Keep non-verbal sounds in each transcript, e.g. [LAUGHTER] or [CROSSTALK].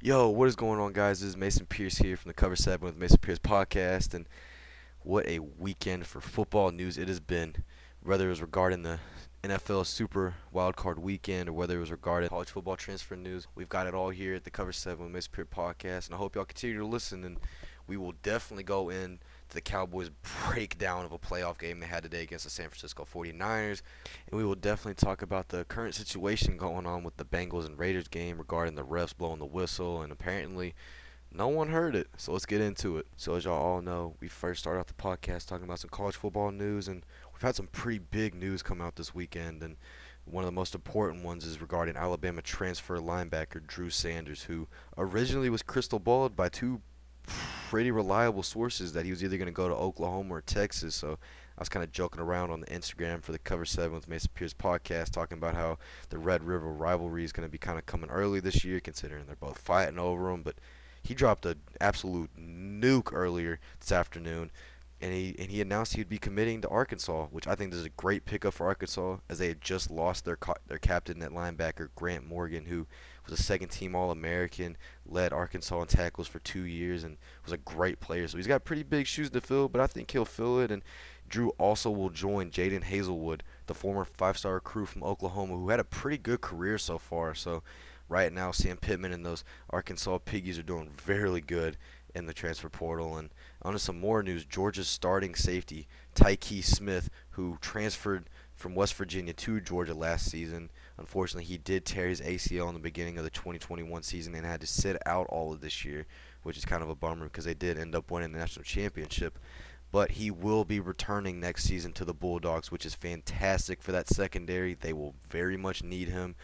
Yo, what is going on, guys? This is Mason Pierce here from the Cover 7 with Mason Pierce Podcast. And what a weekend for football news it has been, whether it was regarding the NFL Super Wildcard Weekend or whether it was regarding college football transfer news. We've got it all here at the Cover 7 with Mason Pierce Podcast. And I hope y'all continue to listen. And we will definitely go in the Cowboys' breakdown of a playoff game they had today against the San Francisco 49ers. And we will definitely talk about the current situation going on with the Bengals and Raiders game regarding the refs blowing the whistle. And apparently, no one heard it. So let's get into it. So, as y'all all know, we first started off the podcast talking about some college football news. And we've had some pretty big news come out this weekend. And one of the most important ones is regarding Alabama transfer linebacker Drew Sanders, who originally was crystal balled by two pretty reliable sources that he was either going to go to Oklahoma or Texas. So I was kind of joking around on the Instagram for the Cover 7 with Mason Pierce podcast, talking about how the Red River rivalry is going to be kind of coming early this year, considering they're both fighting over them. But he dropped an absolute nuke earlier this afternoon. And he and he announced he'd be committing to Arkansas, which I think is a great pickup for Arkansas, as they had just lost their their captain at linebacker Grant Morgan, who was a second team All American, led Arkansas in tackles for two years, and was a great player. So he's got pretty big shoes to fill, but I think he'll fill it. And Drew also will join Jaden Hazelwood, the former five star recruit from Oklahoma, who had a pretty good career so far. So right now, Sam Pittman and those Arkansas Piggies are doing very good in the transfer portal. And on to some more news, Georgia's starting safety, Tykee Smith, who transferred from West Virginia to Georgia last season, Unfortunately, he did tear his ACL in the beginning of the 2021 season and had to sit out all of this year, which is kind of a bummer because they did end up winning the national championship. But he will be returning next season to the Bulldogs, which is fantastic for that secondary. They will very much need him.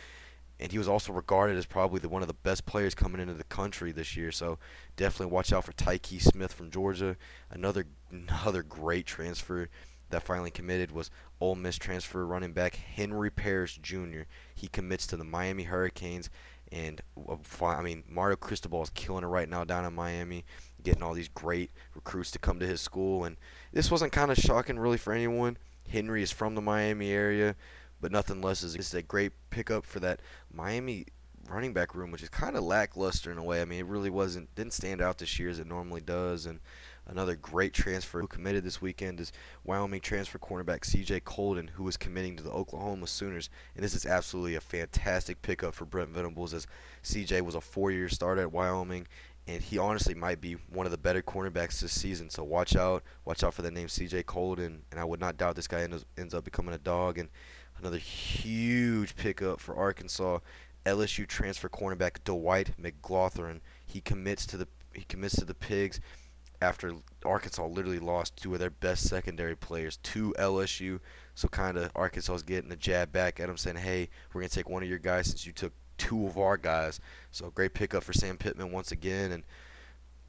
And he was also regarded as probably the, one of the best players coming into the country this year. So definitely watch out for Tykee Smith from Georgia. Another [LAUGHS] another great transfer that finally committed was Ole Miss transfer running back Henry Parrish Jr. He commits to the Miami Hurricanes, and uh, I mean Mario Cristobal is killing it right now down in Miami, getting all these great recruits to come to his school. And this wasn't kind of shocking really for anyone. Henry is from the Miami area, but nothing less is this is a great pickup for that Miami running back room, which is kind of lackluster in a way. I mean, it really wasn't didn't stand out this year as it normally does, and Another great transfer who committed this weekend is Wyoming transfer cornerback C.J. Coldon, who is committing to the Oklahoma Sooners. And this is absolutely a fantastic pickup for Brent Venables, as C.J. was a four-year starter at Wyoming, and he honestly might be one of the better cornerbacks this season. So watch out, watch out for the name C.J. Coldon, and I would not doubt this guy ends, ends up becoming a dog. And another huge pickup for Arkansas. LSU transfer cornerback Dwight McGlothern. He commits to the he commits to the Pigs after Arkansas literally lost two of their best secondary players to LSU. So kind of Arkansas getting a jab back at them, saying, "Hey, we're gonna take one of your guys since you took two of our guys." So great pickup for Sam Pittman once again, and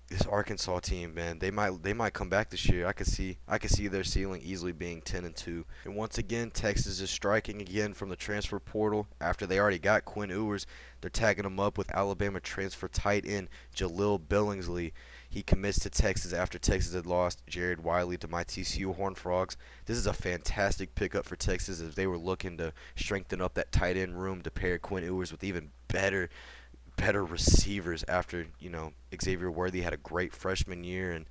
this Arkansas team, man, they might they might come back this year. I could see I could see their ceiling easily being 10 and 2. And once again, Texas is striking again from the transfer portal after they already got Quinn Ewers. They're tagging him up with Alabama transfer tight end Jahleel Billingsley. He commits to Texas after Texas had lost Jared Wiley to my TCU Horned Frogs. This is a fantastic pickup for Texas as they were looking to strengthen up that tight end room to pair Quinn Ewers with even better better receivers after you know Xavier Worthy had a great freshman year and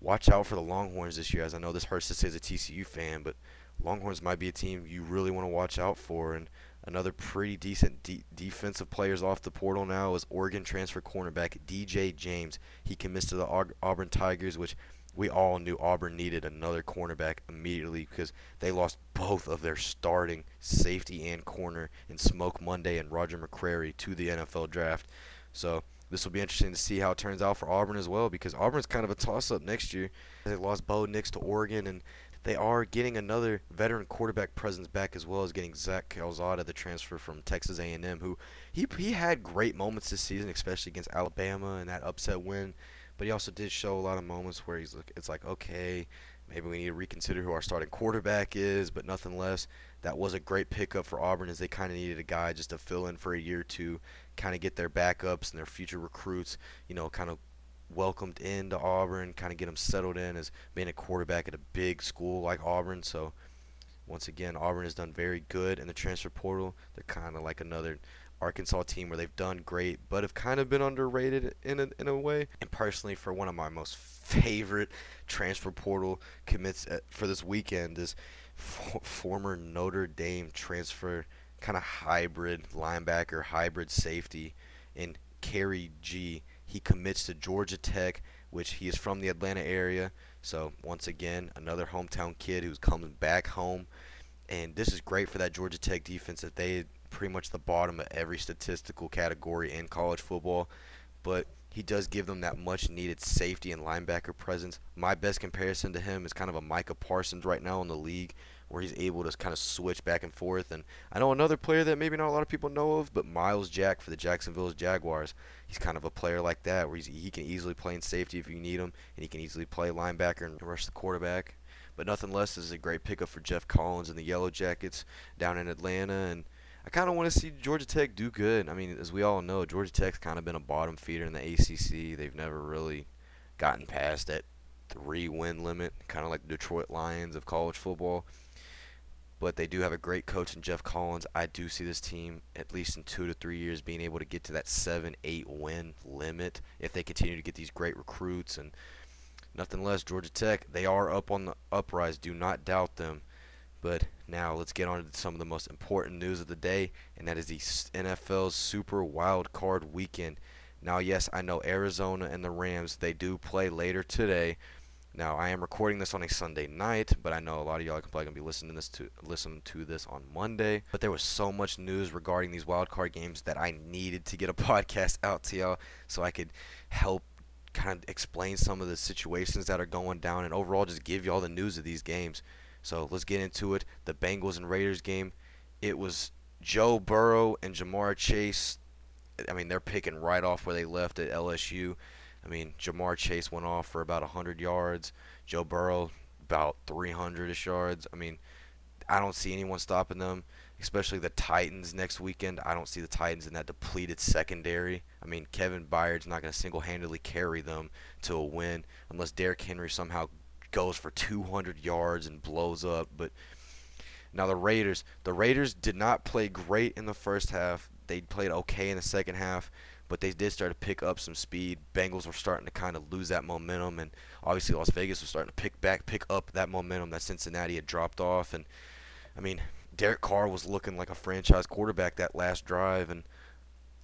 watch out for the Longhorns this year as I know this hurts to say as a TCU fan but Longhorns might be a team you really want to watch out for and another pretty decent de- defensive players off the portal now is Oregon transfer cornerback DJ James he commits to the Auburn Tigers which we all knew Auburn needed another cornerback immediately because they lost both of their starting safety and corner in Smoke Monday and Roger McCreary to the NFL draft. So this will be interesting to see how it turns out for Auburn as well because Auburn's kind of a toss-up next year. They lost Bo Nix to Oregon and they are getting another veteran quarterback presence back as well as getting Zach Calzada, the transfer from Texas A&M, who he he had great moments this season, especially against Alabama and that upset win but he also did show a lot of moments where he's it's like, okay, maybe we need to reconsider who our starting quarterback is, but nothing less. That was a great pickup for Auburn as they kind of needed a guy just to fill in for a year or two, kind of get their backups and their future recruits, you know, kind of welcomed into Auburn, kind of get them settled in as being a quarterback at a big school like Auburn. So once again, Auburn has done very good in the transfer portal. They're kind of like another Arkansas team where they've done great, but have kind of been underrated in a, in a way. And personally, for one of my most favorite transfer portal commits at, for this weekend is former Notre Dame transfer, kind of hybrid linebacker, hybrid safety, in Khari Gee He commits to Georgia Tech, which he is from the Atlanta area. So once again, another hometown kid who's coming back home, and this is great for that Georgia Tech defense that they pretty much the bottom of every statistical category in college football, but he does give them that much needed safety and linebacker presence. My best comparison to him is kind of a Micah Parsons right now in the league, where he's able to kind of switch back and forth. And I know another player that maybe not a lot of people know of, but Myles Jack for the Jacksonville Jaguars. He's kind of a player like that, where he can easily play in safety if you need him, and he can easily play linebacker and rush the quarterback. But nothing less is a great pickup for Geoff Collins and the Yellow Jackets down in Atlanta, and I kind of want to see Georgia Tech do good. I mean, as we all know, Georgia Tech's kind of been a bottom feeder in the ACC. They've never really gotten past that three win limit, kind of like the Detroit Lions of college football. But they do have a great coach in Geoff Collins. I do see this team, at least in two to three years, being able to get to that seven, eight win limit if they continue to get these great recruits and nothing less. Georgia Tech, they are up on the uprise. Do not doubt them. But now let's get on to some of the most important news of the day, and that is the NFL's Super Wild Card Weekend. Now, yes, I know Arizona and the Rams they do play later today. Now, I am recording this on a Sunday night, but I know a lot of y'all are probably gonna be listening to this to to this on Monday. But there was so much news regarding these wild card games that I needed to get a [LAUGHS] podcast out to y'all so I could help kind of explain some of the situations that are going down and overall just give y'all the news of these games. So let's get into it. The Bengals and Raiders game. It was Joe Burrow and Ja'Marr Chase. I mean, they're picking right off where they left at LSU. I mean, Ja'Marr Chase went off for about 100 yards. Joe Burrow about 300ish yards. I mean, I don't see anyone stopping them, especially the Titans next weekend. I don't see the Titans in that depleted secondary. I mean, Kevin Byard's not going to single-handedly carry them to a win unless Derrick Henry somehow goes for 200 yards and blows up. But now the Raiders, the Raiders did not play great in the first half. They played okay in the second half, but they did start to pick up some speed. Bengals were starting to kind of lose that momentum, and obviously Las Vegas was starting to pick back, pick up that momentum that Cincinnati had dropped off. And I mean, Derek Carr was looking like a franchise quarterback that last drive. And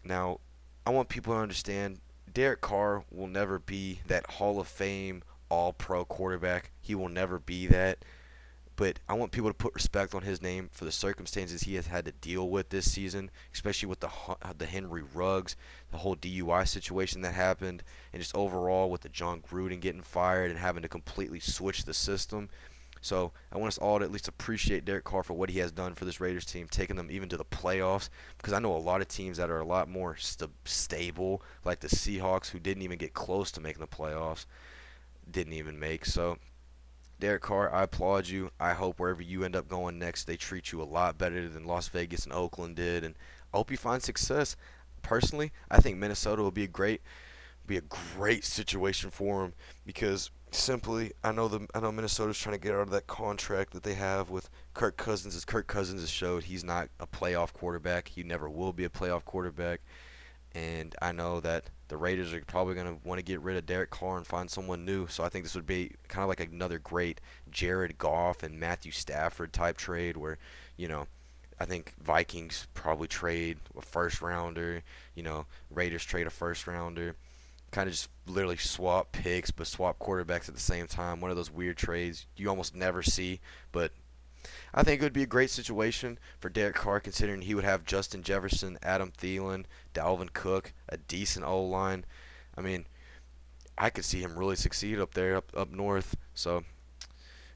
now I want people to understand Derek Carr will never be that Hall of Fame all pro quarterback. He will never be that. But I want people to put respect on his name for the circumstances he has had to deal with this season, especially with the the Henry Ruggs, the whole DUI situation that happened, and just overall with the Jon Gruden getting fired and having to completely switch the system. So I want us all to at least appreciate Derek Carr for what he has done for this Raiders team, taking them even to the playoffs. Because I know a lot of teams that are a lot more st- stable, like the Seahawks, who didn't even get close to making the playoffs didn't even make. So, Derek Carr, I applaud you. I hope wherever you end up going next, they treat you a lot better than Las Vegas and Oakland did, and I hope you find success. Personally, I think Minnesota will be a great, be a great situation for him because simply, I know the I know Minnesota's trying to get out of that contract that they have with Kirk Cousins. As Kirk Cousins has showed, he's not a playoff quarterback. He never will be a playoff quarterback, and I know that the Raiders are probably going to want to get rid of Derek Carr and find someone new. So I think this would be kind of like another great Jared Goff and Matthew Stafford type trade where, you know, I think Vikings probably trade a first rounder, you know, Raiders trade a first rounder. Kind of just literally swap picks, but swap quarterbacks at the same time. One of those weird trades you almost never see, but I think it would be a great situation for Derek Carr, considering he would have Justin Jefferson, Adam Thielen, Dalvin Cook, a decent O line. I mean, I could see him really succeed up there, up up north. So,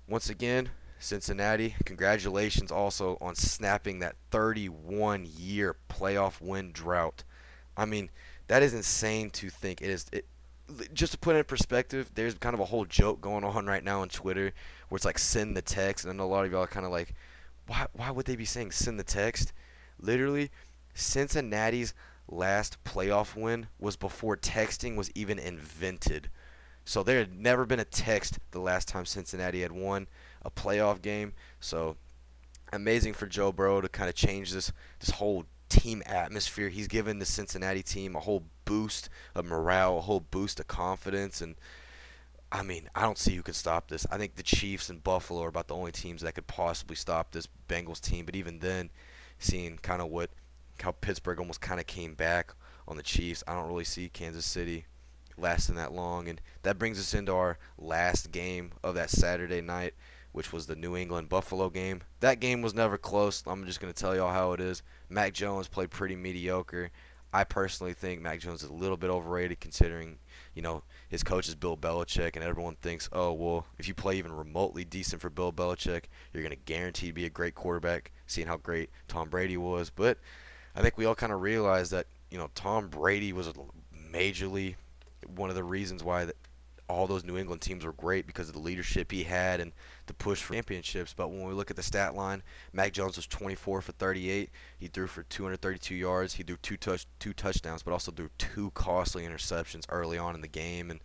once again, Cincinnati, congratulations also on snapping that 31 year playoff win drought. I mean, that is insane to think. It is it, just to put it in perspective, there's kind of a whole joke going on right now on Twitter where it's like send the text, and I know a lot of y'all are kind of like, why why would they be saying send the text? Literally, Cincinnati's last playoff win was before texting was even invented. So there had never been a text the last time Cincinnati had won a playoff game. So amazing for Joe Burrow to kind of change this this whole team atmosphere. He's given the Cincinnati team a whole boost of morale, a whole boost of confidence, and I mean, I don't see who can stop this. I think the Chiefs and Buffalo are about the only teams that could possibly stop this Bengals team. But even then, seeing kind of what how Pittsburgh almost kind of came back on the Chiefs, I don't really see Kansas City lasting that long. And that brings us into our last game of that Saturday night, which was the New England Buffalo game. That game was never close. I'm just going to tell y'all how it is. Mac Jones played pretty mediocre. I personally think Mac Jones is a little bit overrated considering, you know, his coach is Bill Belichick, and everyone thinks, oh, well, if you play even remotely decent for Bill Belichick, you're going to guarantee to be a great quarterback, seeing how great Tom Brady was. But I think we all kind of realized that, you know, Tom Brady was majorly one of the reasons why all those New England teams were great because of the leadership he had and the push for championships. But when we look at the stat line, Mac Jones was 24 for 38. He threw for 232 yards. He threw two touch two touchdowns, but also threw two costly interceptions early on in the game. And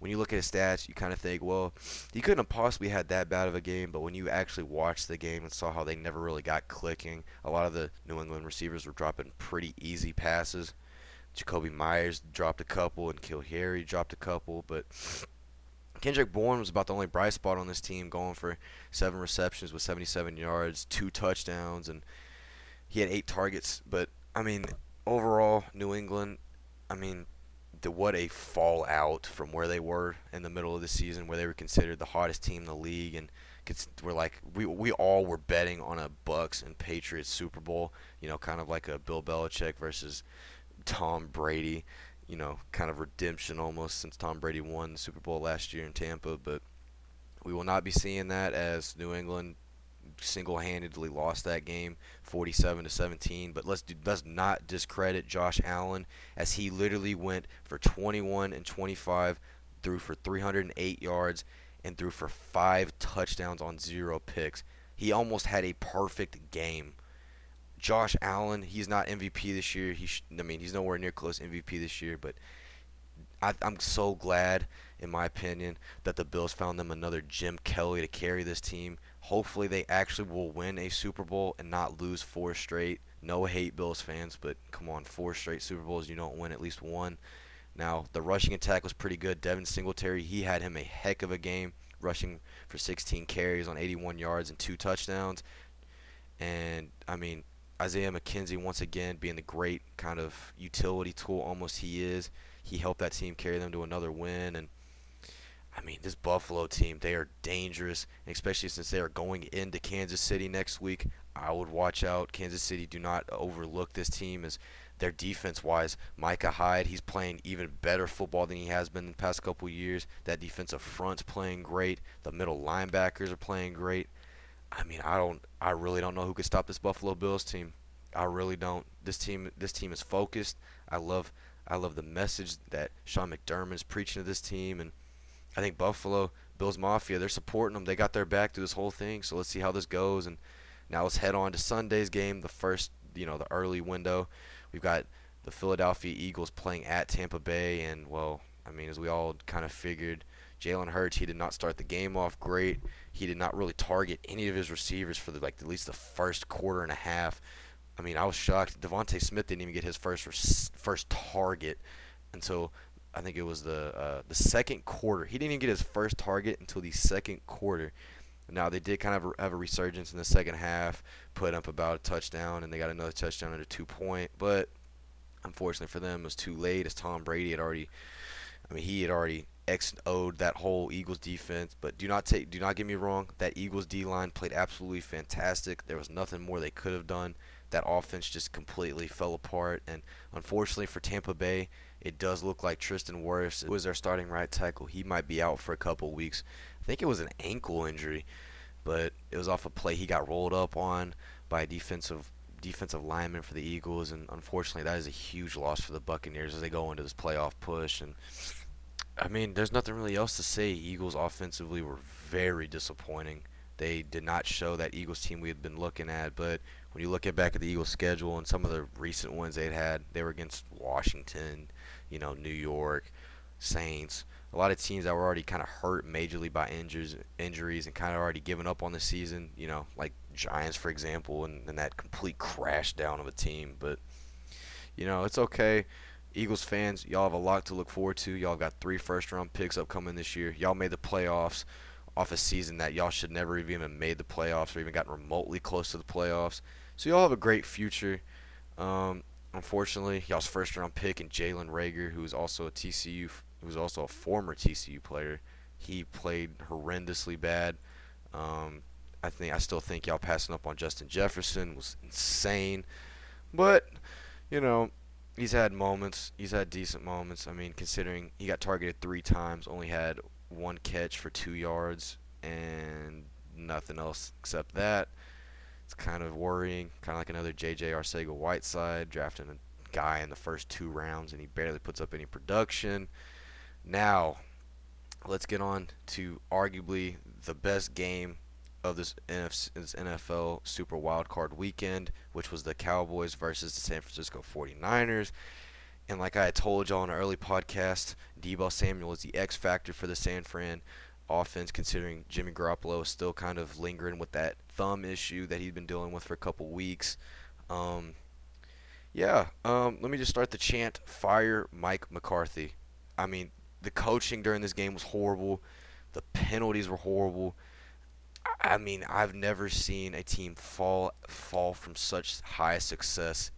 when you look at his stats, you kind of think, well, he couldn't have possibly had that bad of a game. But when you actually watched the game and saw how they never really got clicking, a lot of the New England receivers were dropping pretty easy passes. Jakobi Meyers dropped a couple, and N'Keal Harry dropped a couple, but Kendrick Bourne was about the only bright spot on this team, going for seven receptions with 77 yards, two touchdowns, and he had eight targets. But I mean, overall, New England, I mean, the, what a fallout from where they were in the middle of the season, where they were considered the hottest team in the league, and we're like we we all were betting on a Bucs and Patriots Super Bowl, you know, kind of like a Bill Belichick versus Tom Brady, you know, kind of redemption almost since Tom Brady won the Super Bowl last year in Tampa. But we will not be seeing that as New England single-handedly lost that game 47 to 17 but let's do, let's not discredit Josh Allen as he literally went for 21 and 25 threw for 308 yards and threw for 5 touchdowns on zero picks he almost had a perfect game Josh Allen, he's not MVP this year. He, sh- I mean, he's nowhere near close MVP this year. But I, I'm so glad, in my opinion, that the Bills found them another Jim Kelly to carry this team. Hopefully, they actually will win a Super Bowl and not lose four straight. No hate, Bills fans, but come on, four straight Super Bowls, you don't win at least one. Now, the rushing attack was pretty good. Devin Singletary, he had him a heck of a game, rushing for 16 carries on 81 yards and two touchdowns. And I mean, Isaiah McKenzie once again being the great kind of utility tool almost he is. He helped that team carry them to another win and I mean, this Buffalo team, they are dangerous, especially since they are going into Kansas City next week. I would watch out. Kansas City do not overlook this team as their defense wise. Micah Hyde, he's playing even better football than he has been in the past couple years. That defensive front's playing great. The middle linebackers are playing great. I mean, I don't, I really don't know who could stop this Buffalo Bills team. I really don't. This team, this team is focused. I love, I love the message that Sean McDermott is preaching to this team, and I think Buffalo Bills Mafia, they're supporting them. They got their back through this whole thing. So let's see how this goes. And now let's head on to Sunday's game, the first, you know, the early window. We've got the Philadelphia Eagles playing at Tampa Bay, and well, I mean, as we all kind of figured, Jalen Hurts, he did not start the game off great. He did not really target any of his receivers for the, like at least the first quarter and a half. I mean, I was shocked. DeVonta Smith didn't even get his first first target until I think it was the uh, the second quarter. He didn't even get his first target until the second quarter. Now they did kind of have a resurgence in the second half, put up about a touchdown, and they got another touchdown at a two point. But unfortunately for them, it was too late as Tom Brady had already. I mean, he had already XO'd that whole Eagles defense. But do not take, do not get me wrong. That Eagles D line played absolutely fantastic. There was nothing more they could have done. That offense just completely fell apart. And unfortunately for Tampa Bay, it does look like Tristan Wirfs, is their starting right tackle, he might be out for a couple weeks. I think it was an ankle injury, but it was off a play he got rolled up on by a defensive defensive lineman for the Eagles, and unfortunately, that is a huge loss for the Buccaneers as they go into this playoff push. And I mean, there's nothing really else to say. Eagles offensively were very disappointing. They did not show that Eagles team we had been looking at. But when you look at back at the Eagles schedule and some of the recent ones they'd had, they were against Washington, you know, New York, Saints, a lot of teams that were already kind of hurt majorly by injuries, injuries and kind of already given up on the season. You know, like Giants, for example, and, and that complete crash down of a team. But you know, it's okay. Eagles fans, y'all have a lot to look forward to. Y'all got three first round picks upcoming this year. Y'all made the playoffs off a season that y'all should never have even made the playoffs or even gotten remotely close to the playoffs. So y'all have a great future. Um, unfortunately, y'all's first round pick and Jalen Reagor, who's also a TCU, who's also a former TCU player, he played horrendously bad. Um, I think I still think y'all passing up on Justin Jefferson was insane, but you know he's had moments. He's had decent moments. I mean, considering he got targeted three times, only had one catch for two yards, and nothing else except that. It's kind of worrying. Kind of like another J.J. Arcega-Whiteside drafting a guy in the first two rounds, and he barely puts up any production. Now, let's get on to arguably the best game of this, NFL Super Wild Card Weekend, which was the Cowboys versus the San Francisco 49ers. And like I told y'all in an early podcast, Deebo Samuel is the X factor for the San Fran offense, considering Jimmy Garoppolo is still kind of lingering with that thumb issue that he's been dealing with for a couple weeks. Um, yeah, um, let me just start the chant fire Mike McCarthy. I mean, the coaching during this game was horrible, the penalties were horrible. I mean, I've never seen a team fall fall from such high success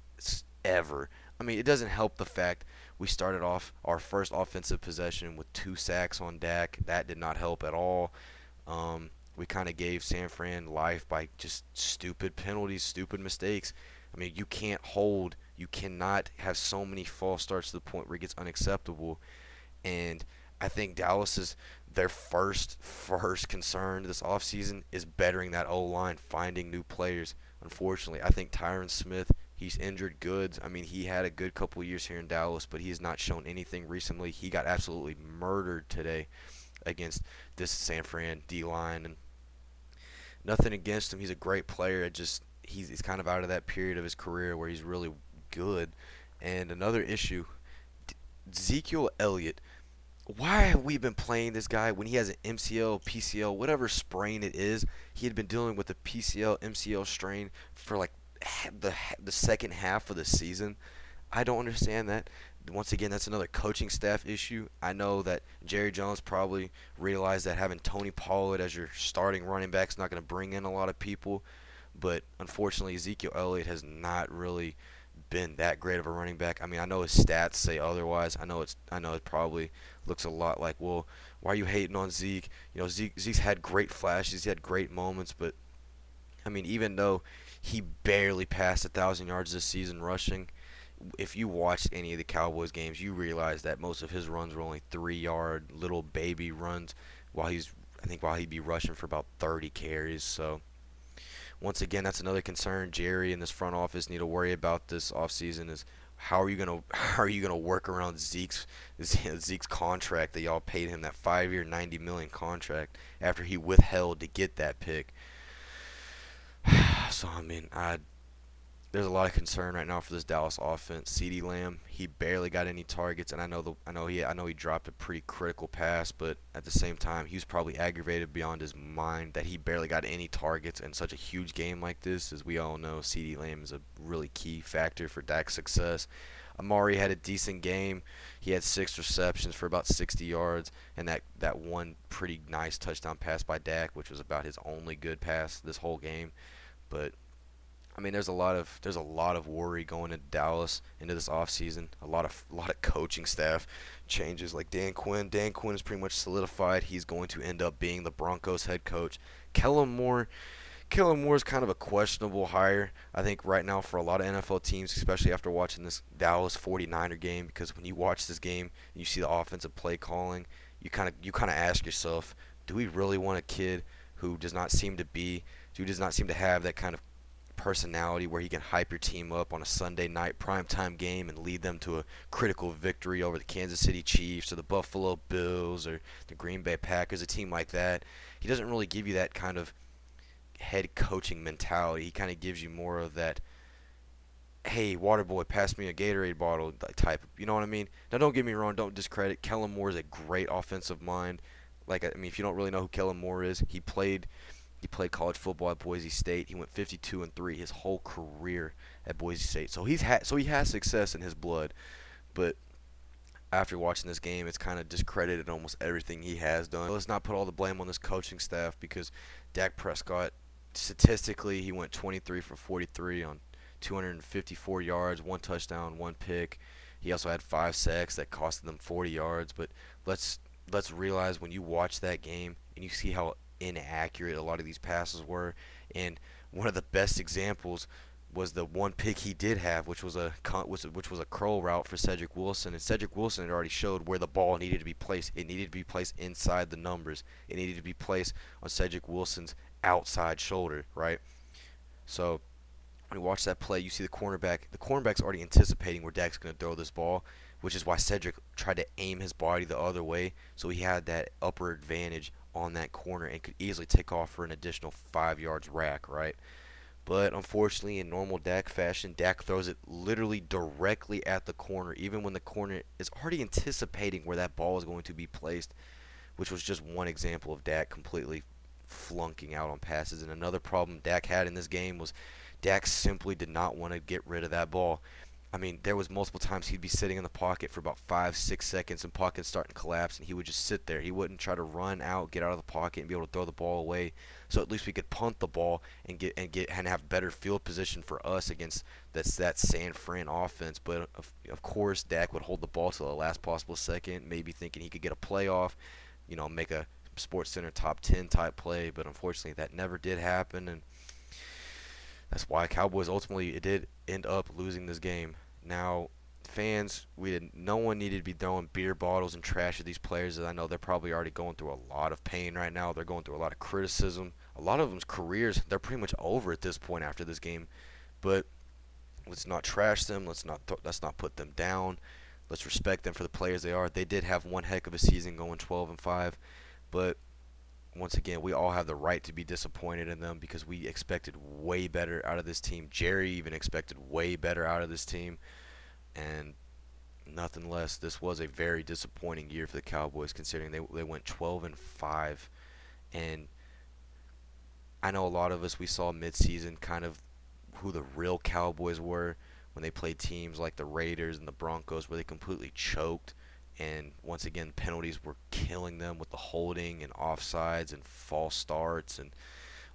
ever. I mean, it doesn't help the fact we started off our first offensive possession with two sacks on Dak. That did not help at all. Um, we kind of gave San Fran life by just stupid penalties, stupid mistakes. I mean, you can't hold, you cannot have so many false starts to the point where it gets unacceptable. And I think Dallas is their first first concern this offseason is bettering that O line, finding new players. Unfortunately, I think Tyron Smith, he's injured goods. I mean, he had a good couple years here in Dallas, but he has not shown anything recently. He got absolutely murdered today against this San Fran D line and nothing against him. He's a great player. It just he's he's kind of out of that period of his career where he's really good. And another issue, Ezekiel Elliott why have we been playing this guy when he has an MCL, PCL, whatever sprain it is? He had been dealing with the PCL, MCL strain for like the the second half of the season. I don't understand that. Once again, that's another coaching staff issue. I know that Jerry Jones probably realized that having Tony Pollard as your starting running back is not going to bring in a lot of people, but unfortunately, Ezekiel Elliott has not really been that great of a running back. I mean, I know his stats say otherwise. I know it's I know it probably looks a lot like, well, why are you hating on Zeke? You know, Zeke Zeke's had great flashes, he had great moments, but I mean, even though he barely passed a thousand yards this season rushing, if you watched any of the Cowboys games, you realize that most of his runs were only three yard little baby runs, while he's I think while he'd be rushing for about 30 carries. So once again, that's another concern Jerry and this front office need to worry about this offseason is how are you gonna [LAUGHS] how are you gonna work around Zeke's [LAUGHS] Zeke's contract that y'all paid him that five year ninety million contract after he withheld to get that pick. [SIGHS] so I mean I there's a lot of concern right now for this Dallas offense. CeeDee Lamb, he barely got any targets, and I know the I know he I know he dropped a pretty critical pass, but at the same time, he was probably aggravated beyond his mind that he barely got any targets in such a huge game like this. As we all know, CeeDee Lamb is a really key factor for Dak's success. Amari had a decent game. He had six receptions for about 60 yards, and that, that one pretty nice touchdown pass by Dak, which was about his only good pass this whole game. But mean, there's a lot of there's a lot of worry going into Dallas into this offseason. A lot of a lot of coaching staff changes. Like Dan Quinn, Dan Quinn is pretty much solidified. He's going to end up being the Broncos head coach. Kellen Moore, Kellen Moore is kind of a questionable hire. I think right now for a lot of NFL teams, especially after watching this Dallas 49er game, because when you watch this game and you see the offensive play calling, you kind of you kind of ask yourself, do we really want a kid who does not seem to be who does not seem to have that kind of personality where he can hype your team up on a Sunday night primetime game and lead them to a critical victory over the Kansas City Chiefs or the Buffalo Bills or the Green Bay Packers, a team like that. He doesn't really give you that kind of head coaching mentality. He kind of gives you more of that hey, water boy, pass me a Gatorade bottle type. You know what I mean? Now, don't get me wrong. Don't discredit. Kellen Moore is a great offensive mind. Like, I mean, if you don't really know who Kellen Moore is, he played He played college football at Boise State. He went 52 and three his whole career at Boise State. So he's had so he has success in his blood, but after watching this game, it's kind of discredited almost everything he has done. Let's not put all the blame on this coaching staff because Dak Prescott, statistically, he went 23 for 43 on 254 yards, one touchdown, one pick. He also had five sacks that costed them 40 yards. But let's let's realize when you watch that game and you see how inaccurate a lot of these passes were, and one of the best examples was the one pick he did have, which was a which, was a curl route for Cedric Wilson, and Cedric Wilson had already showed where the ball needed to be placed. It needed to be placed inside the numbers. It needed to be placed on Cedric Wilson's outside shoulder, right? So when you watch that play, you see the cornerback. The cornerback's already anticipating where Dak's going to throw this ball, which is why Cedric tried to aim his body the other way, so he had that upper advantage on that corner and could easily take off for an additional five yards rack, right? But unfortunately, in normal Dak fashion, Dak throws it literally directly at the corner, even when the corner is already anticipating where that ball is going to be placed, which was just one example of Dak completely flunking out on passes. And another problem Dak had in this game was Dak simply did not want to get rid of that ball. I mean, there was multiple times he'd be sitting in the pocket for about five, six seconds, and pocket's starting to collapse, and he would just sit there. He wouldn't try to run out, get out of the pocket, and be able to throw the ball away. So at least we could punt the ball and get and get and have better field position for us against that's that San Fran offense. But of, of course, Dak would hold the ball to the last possible second, maybe thinking he could get a playoff, you know, make a Sports Center top 10 type play. But unfortunately, that never did happen, and that's why Cowboys ultimately it did end up losing this game. Now, fans, we did no one needed to be throwing beer bottles and trash at these players. As I know they're probably already going through a lot of pain right now. They're going through a lot of criticism. A lot of them's careers they're pretty much over at this point after this game. But let's not trash them. Let's not th- let's not put them down. Let's respect them for the players they are. They did have one heck of a season going 12 and 5, but once again, we all have the right to be disappointed in them because we expected way better out of this team. Jerry even expected way better out of this team, and nothing less. This was a very disappointing year for the Cowboys, considering they they went 12 and five, and I know a lot of us we saw midseason kind of who the real Cowboys were when they played teams like the Raiders and the Broncos, where they completely choked and once again penalties were killing them with the holding and offsides and false starts and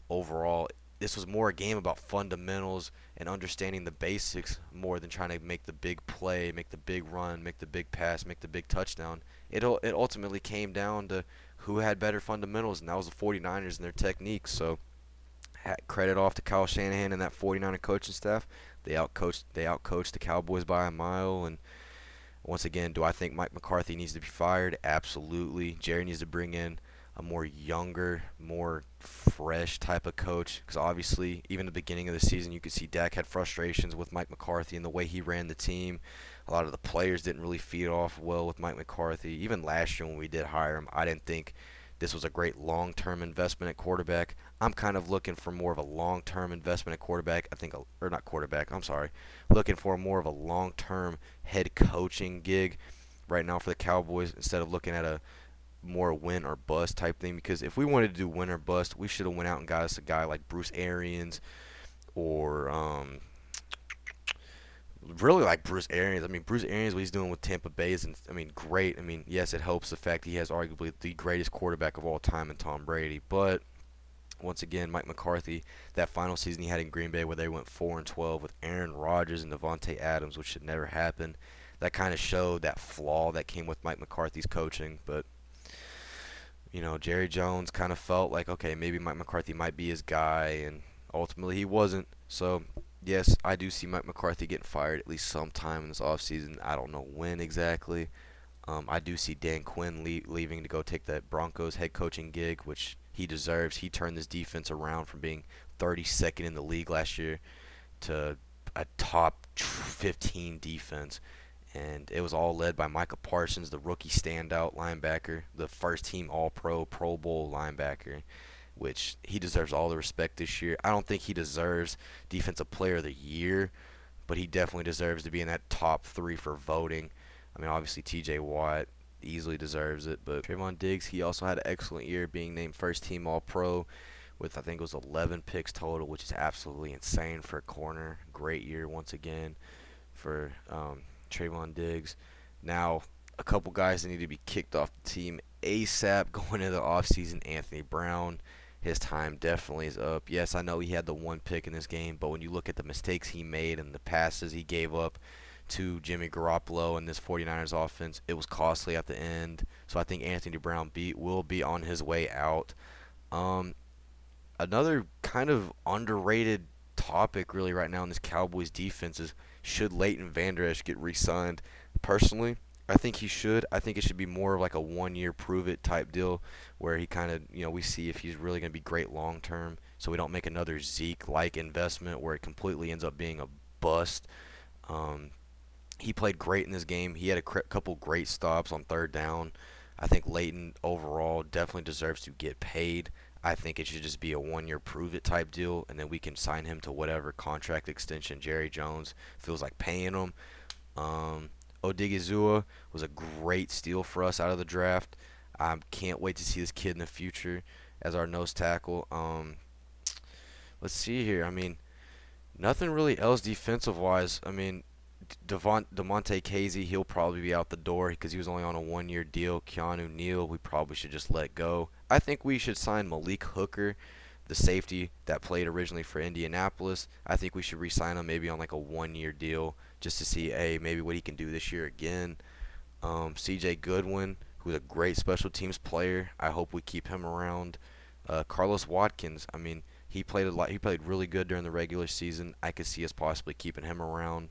overall this was more a game about fundamentals and understanding the basics more than trying to make the big play, make the big run, make the big pass, make the big touchdown. It it ultimately came down to who had better fundamentals, and that was the 49ers and their techniques. So, credit off to Kyle Shanahan and that 49er coaching staff. They outcoached they outcoached the Cowboys by a mile, and once again, do I think Mike McCarthy needs to be fired? Absolutely. Jerry needs to bring in a more younger, more fresh type of coach. Because obviously, even the beginning of the season, you could see Dak had frustrations with Mike McCarthy and the way he ran the team. A lot of the players didn't really feed off well with Mike McCarthy. Even last year when we did hire him, I didn't think this was a great long-term investment at quarterback. I'm kind of looking for more of a long-term investment at quarterback. I think, or not quarterback. I'm sorry, looking for more of a long-term head coaching gig right now for the Cowboys instead of looking at a more win or bust type thing. Because if we wanted to do win or bust, we should have went out and got us a guy like Bruce Arians or um, really like Bruce Arians. I mean, Bruce Arians, what he's doing with Tampa Bay is, I mean, great. I mean, yes, it helps the fact he has arguably the greatest quarterback of all time in Tom Brady. But once again, Mike McCarthy, that final season he had in Green Bay where they went 4 and 12 with Aaron Rodgers and Davante Adams, which should never happen. That kind of showed that flaw that came with Mike McCarthy's coaching. But you know, Jerry Jones kind of felt like, okay, maybe Mike McCarthy might be his guy, and ultimately he wasn't. So yes, I do see Mike McCarthy getting fired at least sometime in this offseason. I don't know when exactly. Um, I do see Dan Quinn le- leaving to go take that Broncos head coaching gig, which he deserves. He turned this defense around from being 32nd in the league last year to a top 15 defense. And it was all led by Micah Parsons, the rookie standout linebacker, the first team All Pro, Pro Bowl linebacker which he deserves all the respect this year. I don't think he deserves Defensive Player of the Year, but he definitely deserves to be in that top three for voting. I mean, obviously T.J. Watt easily deserves it, but Trevon Diggs, he also had an excellent year, being named First Team All Pro, with I think it was 11 picks total, which is absolutely insane for a corner. Great year once again for um, Trevon Diggs. Now, a couple guys that need to be kicked off the team ASAP [LAUGHS] going into the offseason. Anthony Brown, his time definitely is up. Yes, I know he had the one pick in this game, but when you look at the mistakes he made and the passes he gave up to Jimmy Garoppolo and this 49ers offense, it was costly at the end. So I think Anthony Brown beat will be on his way out. Um, another kind of underrated topic really right now in this Cowboys defense is should Leighton Vander Esch get re-signed? Personally, I think he should. I think it should be more of like a one-year prove-it type deal, where he kind of, you know, we see if he's really going to be great long-term, so we don't make another Zeke-like investment where it completely ends up being a bust. Um, he played great in this game. He had a cr- couple great stops on third down. I think Leighton overall definitely deserves to get paid. I think it should just be a one-year prove-it type deal, and then we can sign him to whatever contract extension Jerry Jones feels like paying him. Um, Odighizuwa was a great steal for us out of the draft. I can't wait to see this kid in the future as our nose tackle. Um, let's see here. I mean, nothing really else defensive wise. I mean, Devon, Damontae Kazee, he'll probably be out the door because he was only on a one year deal. Keanu Neal, we probably should just let go. I think we should sign Malik Hooker, the safety that played originally for Indianapolis. I think we should re sign him maybe on like a one year deal just to see a maybe what he can do this year again. Um, CJ Goodwin, who's a great special teams player. I hope we keep him around. Uh, Carlos Watkins, I mean, he played a lot. He played really good during the regular season. I could see us possibly keeping him around.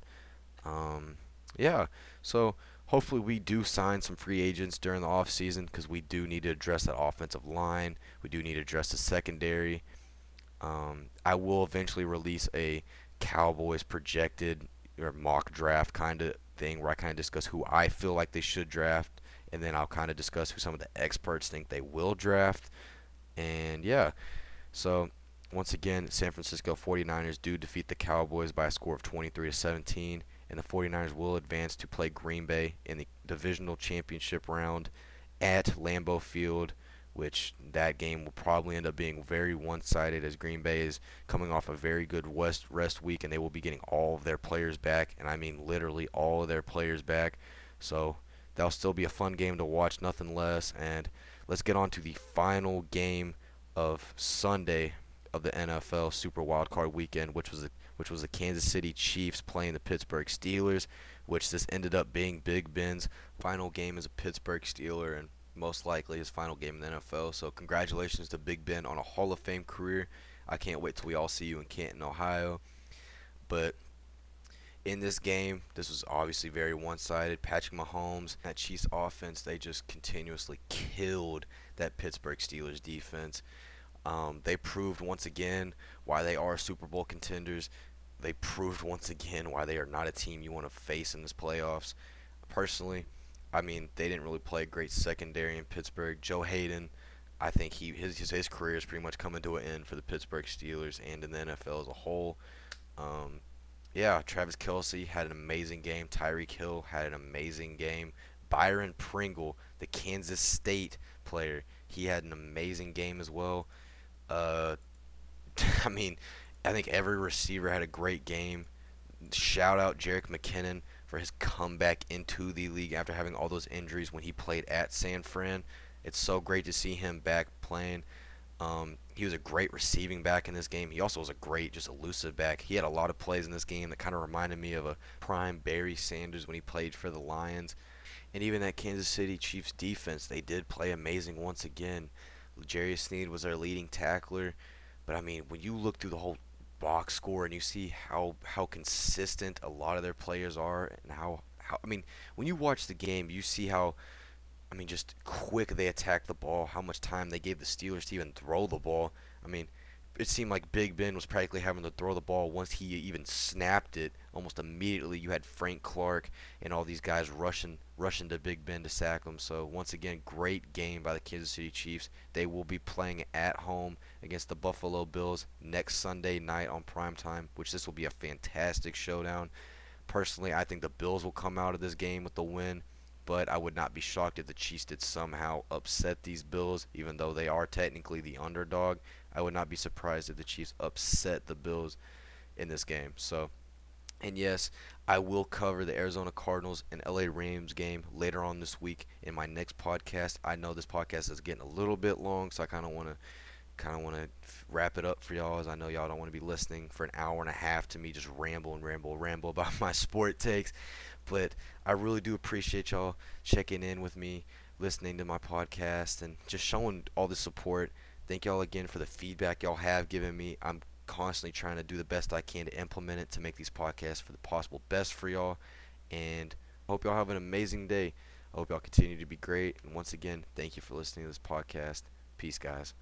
Um, yeah, so hopefully we do sign some free agents during the off season because we do need to address that offensive line. We do need to address the secondary. Um, I will eventually release a Cowboys projected or mock draft kind of thing where I kind of discuss who I feel like they should draft, and then I'll kind of discuss who some of the experts think they will draft. And yeah, so once again, San Francisco 49ers do defeat the Cowboys by a score of 23 to 17 and the 49ers will advance to play Green Bay in the divisional championship round at Lambeau Field, which that game will probably end up being very one-sided as Green Bay is coming off a very good West rest week and they will be getting all of their players back, and I mean literally all of their players back. So that'll still be a fun game to watch, nothing less. And let's get on to the final game of Sunday of the NFL Super Wild Card Weekend, which was the which was the Kansas City Chiefs playing the Pittsburgh Steelers, which this ended up being Big Ben's final game as a Pittsburgh Steeler and most likely his final game in the NFL. So congratulations to Big Ben on a Hall of Fame career. I can't wait till we all see you in Canton, Ohio. But in this game, this was obviously very one-sided. Patrick Mahomes, that Chiefs offense, they just continuously killed that Pittsburgh Steelers defense. Um, they proved once again why they are Super Bowl contenders. They proved once again why they are not a team you want to face in this playoffs. Personally, I mean, they didn't really play great secondary in Pittsburgh. Joe Haden, I think he his his career is pretty much coming to an end for the Pittsburgh Steelers and in the NFL as a whole. Um, yeah, Travis Kelce had an amazing game. Tyreek Hill had an amazing game. Byron Pringle, the Kansas State player, he had an amazing game as well. Uh, [LAUGHS] I mean, I think every receiver had a great game. Shout out Jerick McKinnon for his comeback into the league after having all those injuries when he played at San Fran. It's so great to see him back playing. Um, he was a great receiving back in this game. He also was a great, just elusive back. He had a lot of plays in this game that kind of reminded me of a prime Barry Sanders when he played for the Lions. And even that Kansas City Chiefs defense, they did play amazing once again. Jarius Sneed was their leading tackler. But I mean, when you look through the whole box score and you see how how consistent a lot of their players are and how, how I mean, when you watch the game, you see how I mean, just quick they attack the ball, how much time they gave the Steelers to even throw the ball. I mean, it seemed like Big Ben was practically having to throw the ball once he even snapped it. Almost immediately, you had Frank Clark and all these guys rushing, rushing to Big Ben to sack him. So once again, great game by the Kansas City Chiefs. They will be playing at home against the Buffalo Bills next Sunday night on prime time, which this will be a fantastic showdown. Personally, I think the Bills will come out of this game with the win. but I would not be shocked if the Chiefs did somehow upset these Bills, even though they are technically the underdog. I would not be surprised if the Chiefs upset the Bills in this game. So, and yes, I will cover the Arizona Cardinals and LA Rams game later on this week in my next podcast. I know this podcast is getting a little bit long, so I kind of want to kind of want to wrap it up for y'all as I know y'all don't want to be listening for an hour and a half to me just ramble and ramble ramble [LAUGHS] about my sport takes. But I really do appreciate y'all checking in with me, listening to my podcast, and just showing all the support. Thank y'all again for the feedback y'all have given me. I'm constantly trying to do the best I can to implement it to make these podcasts for the possible best for y'all. And hope y'all have an amazing day. I hope y'all continue to be great. And once again, thank you for listening to this podcast. Peace, guys.